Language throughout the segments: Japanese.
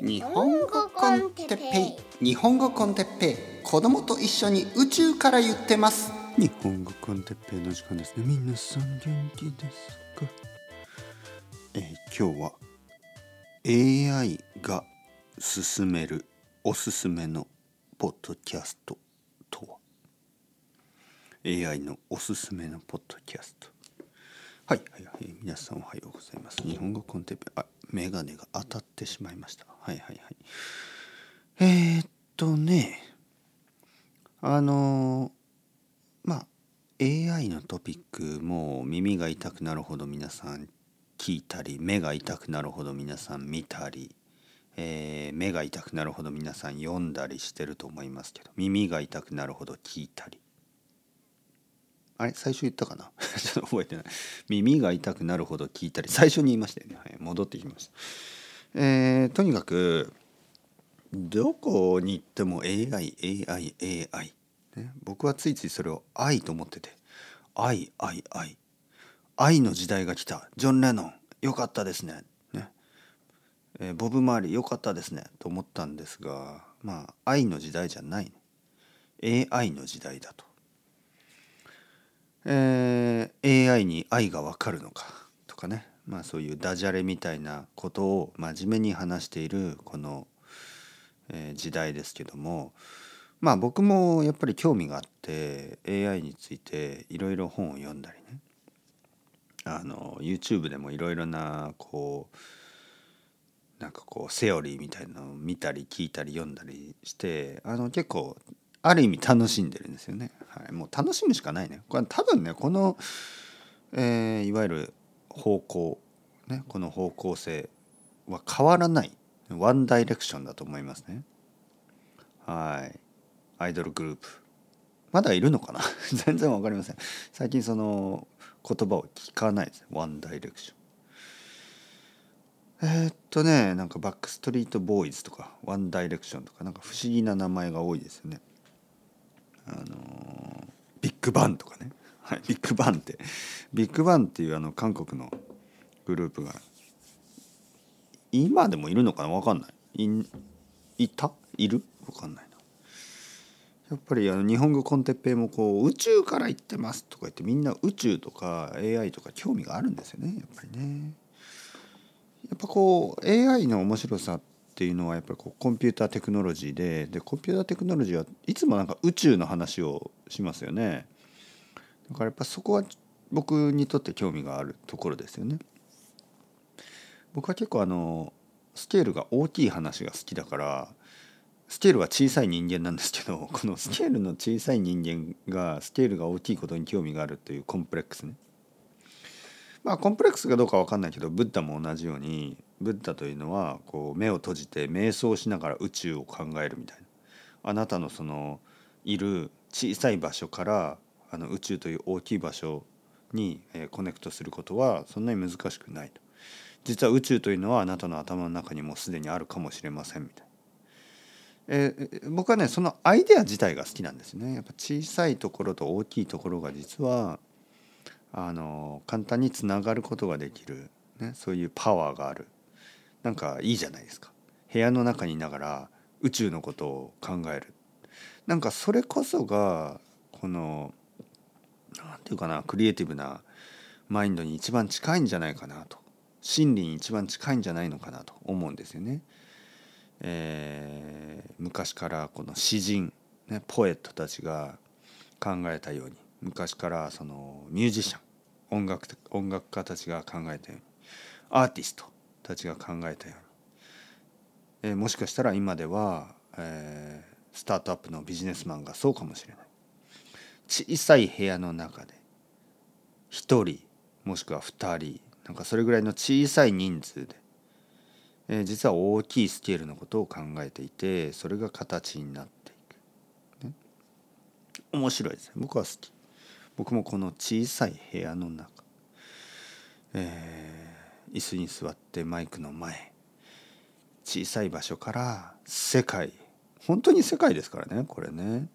日本語コンテッペイ。日本語コンテッペイ。子供と一緒に宇宙から言ってます。日本語コンテッペイの時間ですね。皆さん元気ですか？えー今日は AI が進めるおすすめのポッドキャストとは？AI のおすすめのポッドキャスト。はいはいはい。皆さんおはようございます。日本語コンテッペイあメガネが当たってしまいました。はいはいはい。えー、っとねあのまあ AI のトピックも耳が痛くなるほど皆さん聞いたり目が痛くなるほど皆さん見たり、えー目が痛くなるほど皆さん読んだりしてると思いますけど耳が痛くなるほど聞いたり。あれ最初言ったかな？ちょっと覚えてない。耳が痛くなるほど聞いたり。最初に言いましたよね、はい、戻ってきました。えーとにかくどこに行っても AIAIAI、ね、僕はついついそれを愛と思ってて。愛愛愛。愛の時代が来た。ジョン・レノンよかったですね。ね、えーボブ・マーリーよかったですね。と思ったんですがまあ愛の時代じゃない AI の時代だと、えー AI に愛がわかるのかとかね。まあそういうダジャレみたいなことを真面目に話しているこの、えー時代ですけども。まあ僕もやっぱり興味があって AI についていろいろ本を読んだりね。あの YouTube でもいろいろなこうなんかこうセオリーみたいなのを見たり聞いたり読んだりしてあの結構ある意味楽しんでるんですよね。はい、もう楽しむしかないね。これ多分ねこの、えーいわゆる方向ねこの方向性は変わらないワンダイレクションだと思いますね。はい。アイドルグループ。まだいるのかな？全然わかりません。最近その言葉を聞かないです。ワンダイレクション。えーっとね、なんかバックストリートボーイズとか、ワンダイレクションとか、なんか不思議な名前が多いですよね。あのービッグバンとかね。はい、ビッグバンって、ビッグバンっていうあの韓国のグループが、今でもいるのかな？わかんない。いんいた？いる？わかんないな。やっぱりあの日本語コンテッペイもこう宇宙から行ってますとか言ってみんな宇宙とか AI とか興味があるんですよねやっぱりね。やっぱこう AI の面白さっていうのはやっぱりこうコンピューターテクノロジーででコンピューターテクノロジーはいつもなんか宇宙の話をしますよね。だからやっぱそこは僕にとって興味があるところですよね。僕は結構あのスケールが大きい話が好きだからスケールは小さい人間なんですけど このスケールの小さい人間がスケールが大きいことに興味があるというコンプレックスね。まあコンプレックスかどうかわかんないけどブッダも同じようにブッダというのはこう目を閉じて瞑想しながら宇宙を考えるみたいなあなたのそのいる小さい場所からあの宇宙という大きい場所にコネクトすることはそんなに難しくないと実は宇宙というのはあなたの頭の中にもうすでにあるかもしれませんみたいな。えー僕はねそのアイデア自体が好きなんですね。やっぱ小さいところと大きいところが実はあの簡単につながることができる、ね、そういうパワーがあるなんかいいじゃないですか。部屋の中にいながら宇宙のことを考える。なんかそれこそがこのなんていうかなクリエイティブなマインドに一番近いんじゃないかなと。真理に一番近いんじゃないのかなと。思うんですよね。えー昔からこの詩人、ね、ポエットたちが考えたように。昔からそのミュージシャン音楽音楽家たちが考えたように。アーティストたちが考えたように、えーもしかしたら今では、えースタートアップのビジネスマンがそうかもしれない。小さい部屋の中で1人もしくは2人なんかそれぐらいの小さい人数でえー実は大きいスケールのことを考えていてそれが形になっていく、ね、面白いですね。僕は好き。僕もこの小さい部屋の中、えー椅子に座ってマイクの前小さい場所から世界本当に世界ですからねこれね。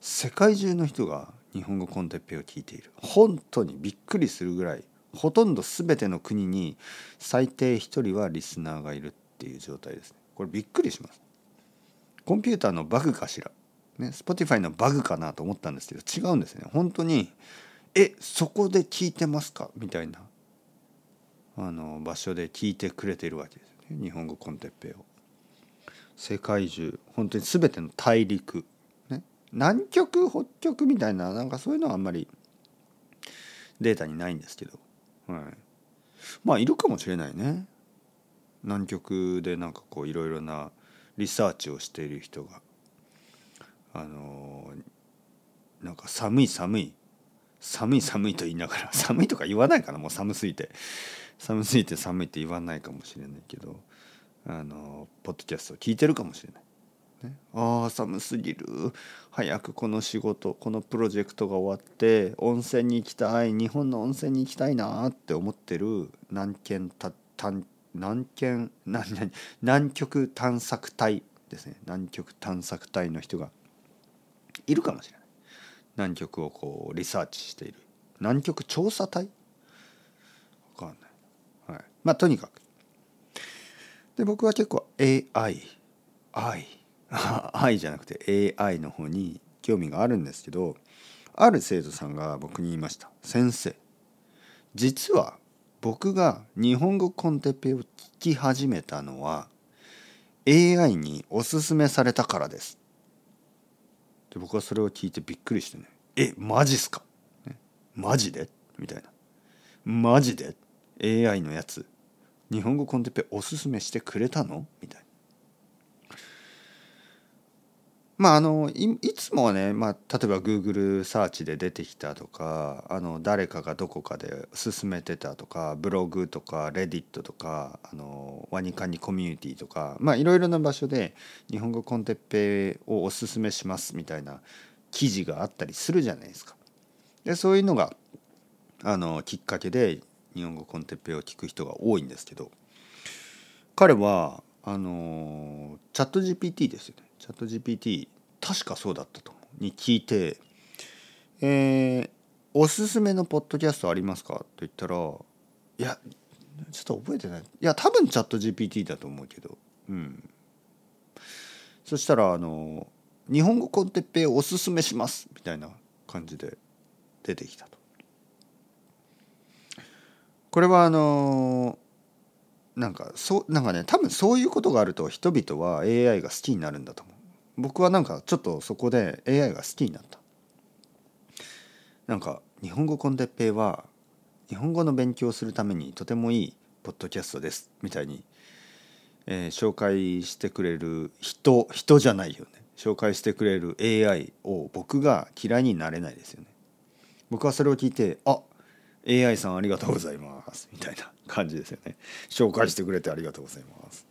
世界中の人が日本語コンテッペイを聞いている。本当にびっくりするぐらいほとんど全ての国に最低1人はリスナーがいるっていう状態ですね。これびっくりします。コンピューターのバグかしら。ね Spotify のバグかなと思ったんですけど違うんですね。本当にえそこで聞いてますか？みたいな。あの場所で聞いてくれているわけですね。日本語コンテッペイを。世界中本当に全ての大陸、ね、南極北極みたいななんかそういうのはあんまりデータにないんですけど、はい、まあいるかもしれないね。南極でなんかこういろいろなリサーチをしている人が。あのなんか寒い寒い。寒い寒いと言いながら。寒いとか言わないかなもう寒すぎて。寒すぎて寒いって言わないかもしれないけどあのポッドキャストを聞いてるかもしれない。ね、ああ寒すぎる。早くこの仕事このプロジェクトが終わって温泉に行きたい。日本の温泉に行きたいなって思ってる南極た南極南南極探索隊ですね。南極探索隊の人がいるかもしれない。南極をこうリサーチしている。南極調査隊？わかんな、い、まあとにかく。で僕は結構 AI I I じゃなくて AI の方に興味があるんですけどある生徒さんが僕に言いました。先生実は僕が日本語コンテッペを聞き始めたのは AI におすすめされたからです。で僕はそれを聞いてびっくりしてね「えマジっすか、マジで?」みたいな「マジで ?AI のやつ。日本語コンテッペおすすめしてくれたの?」みたいな。まああのいつもはね、まあ、例えば Google サーチで出てきたとかあの誰かがどこかで勧めてたとかブログとか Reddit とかあのワニカニコミュニティとかまあいろいろな場所で日本語コンテッペをおすすめしますみたいな記事があったりするじゃないですか。でそういうのがあのきっかけで日本語コンテッペを聞く人が多いんですけど彼はあのチャット GPT ですよね。チャット GPT 確かそうだったと思う。に聞いて「えー、おすすめのポッドキャストありますか?」と言ったら「いやちょっと覚えてない。いや多分チャット GPT だと思うけど。うん。そしたらあの「日本語コンテッペイおすすめします」みたいな感じで出てきたと。これはあのなんかそうなんかね多分そういうことがあると人々は AI が好きになるんだと思う。僕はなんかちょっとそこで AI が好きになった。なんか日本語コンテッペイは日本語の勉強をするためにとてもいいポッドキャストですみたいに、えー、紹介してくれる人人じゃないよね。紹介してくれる AI を僕が嫌いになれないですよね。僕はそれを聞いてあ AI さんありがとうございますみたいな感じですよね。紹介してくれてありがとうございます。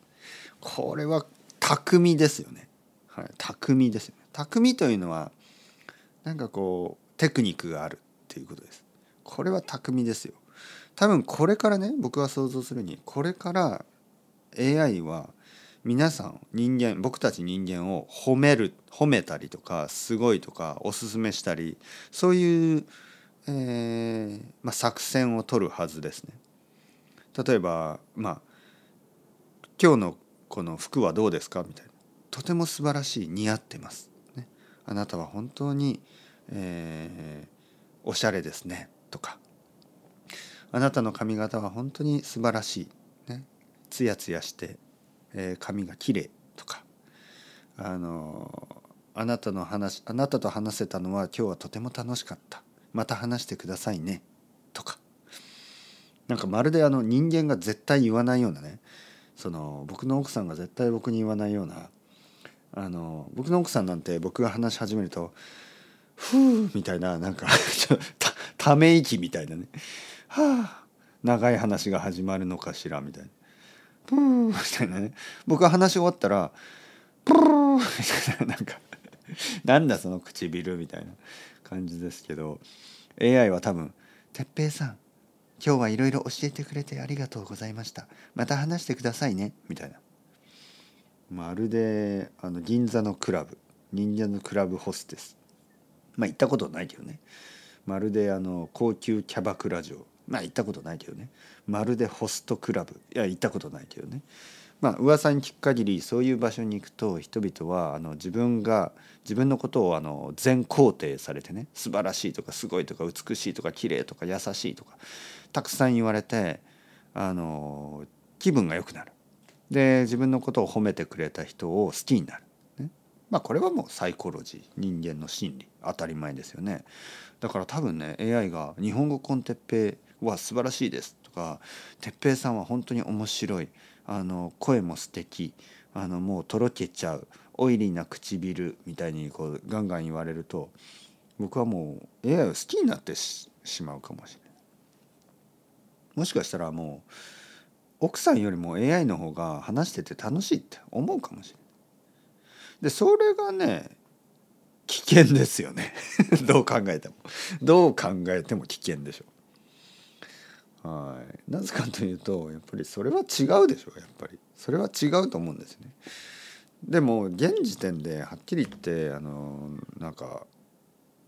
これは巧みですよね。はい。巧みですよね。巧みというのはなんかこうテクニックがあるっていうことです。これは巧みですよ。多分これからね僕は想像するにこれから AI は皆さん人間僕たち人間を褒める褒めたりとかすごいとかおすすめしたりそういうえーまあ、作戦を取るはずですね。例えばまあ「今日のこの服はどうですか?」みたいな「とても素晴らしい似合ってます」ね「あなたは本当に、えー、おしゃれですね」とか「あなたの髪型は本当に素晴らしい」ね「つやつやして、えー、髪がきれい」とか。あのあなたの話あなたと話せたのは今日はとても楽しかった。また話してくださいね。とか。なんかまるであの人間が絶対言わないようなね。その僕の奥さんが絶対僕に言わないような。あの僕の奥さんなんて僕が話し始めると「ふう」みたいななんか たため息みたいなね「はあ長い話が始まるのかしら」みたいな「ふう」みたいなね。僕が話し終わったら「プルー」みたいななんか「なんだその唇」みたいな感じですけど AI は多分「哲平さん今日はいろいろ教えてくれてありがとうございました。また話してくださいね」みたいな。まるであの銀座のクラブ。忍者のクラブホステス。まあ行ったことないけどね。まるであの高級キャバクラ嬢。まあ行ったことないけどね。まるでホストクラブ。いや行ったことないけどね。まあ噂に聞く限りそういう場所に行くと人々はあの自分が自分のことをあの全肯定されてね素晴らしいとかすごいとか美しいとか綺麗とか優しいとかたくさん言われてあの気分が良くなる。で自分のことを褒めてくれた人を好きになる、ね、まあこれはもうサイコロジー人間の心理。当たり前ですよね。だから多分ね AI が「日本語コンテッペイは素晴らしいです」とか「哲平さんは本当に面白い」あの声も素敵。あのもうとろけちゃう。オイリーな唇みたいにこうガンガン言われると僕はもう AI を好きになってしまうかもしれない。もしかしたらもう奥さんよりも AI の方が話してて楽しいって思うかもしれない。でそれがね危険ですよね。どう考えても。どう考えても危険でしょはいなぜかというとやっぱりそれは違うでしょやっぱりそれは違うと思うんですね。でも現時点ではっきり言ってあのなんか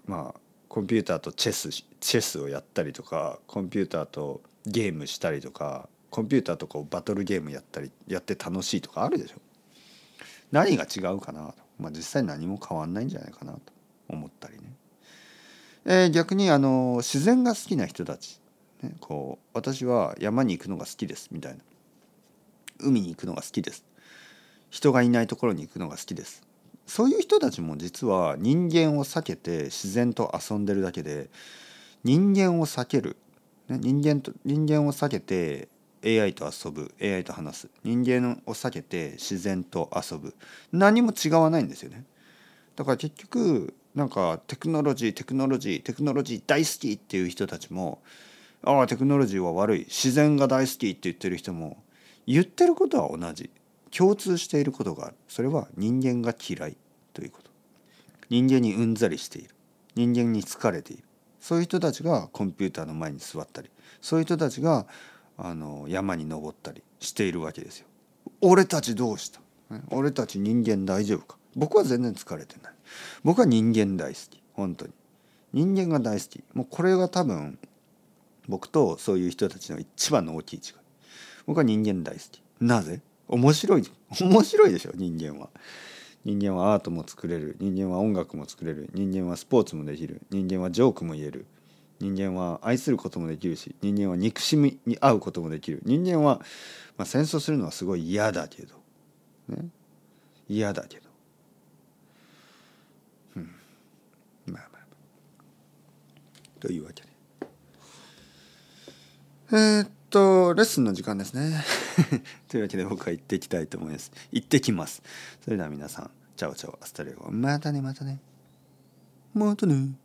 まあコンピューターとチェスチェスをやったりとかコンピューターとゲームしたりとかコンピューターとこうバトルゲームやったりやって楽しいとかあるでしょ。何が違うかなと、まあ、実際何も変わんないんじゃないかなと思ったりね。えー、逆にあの自然が好きな人たちこう私は山に行くのが好きですみたいな。海に行くのが好きです。人がいないところに行くのが好きです。そういう人たちも実は人間を避けて自然と遊んでるだけで人間を避ける、ね、人間と人間を避けて AI と遊ぶ AI と話す。人間を避けて自然と遊ぶ。何も違わないんですよね。だから結局なんかテクノロジーテクノロジーテクノロジー大好きっていう人たちもああテクノロジーは悪い。自然が大好きって言ってる人も言ってることは同じ。共通していることがある。それは人間が嫌いということ。人間にうんざりしている。人間に疲れている。そういう人たちがコンピューターの前に座ったり。そういう人たちがあの山に登ったりしているわけですよ。俺たちどうした？俺たち人間大丈夫か？僕は全然疲れてない。僕は人間大好き。本当に。人間が大好き。もうこれが多分僕とそういう人たちの一番の大きい違い。僕は人間大好き。なぜ？面白い。面白いでしょ？人間は。人間はアートも作れる。人間は音楽も作れる。人間はスポーツもできる。人間はジョークも言える。人間は愛することもできるし人間は憎しみ合うこともできる。人間は、まあ、戦争するのはすごい嫌だけど。ね？嫌だけど。うん。まあまあというわけ。でえー、っとレッスンの時間ですね。というわけで僕は行ってきたいと思います。行ってきます。それでは皆さん ciao ciao hasta luego またねまたね。またね。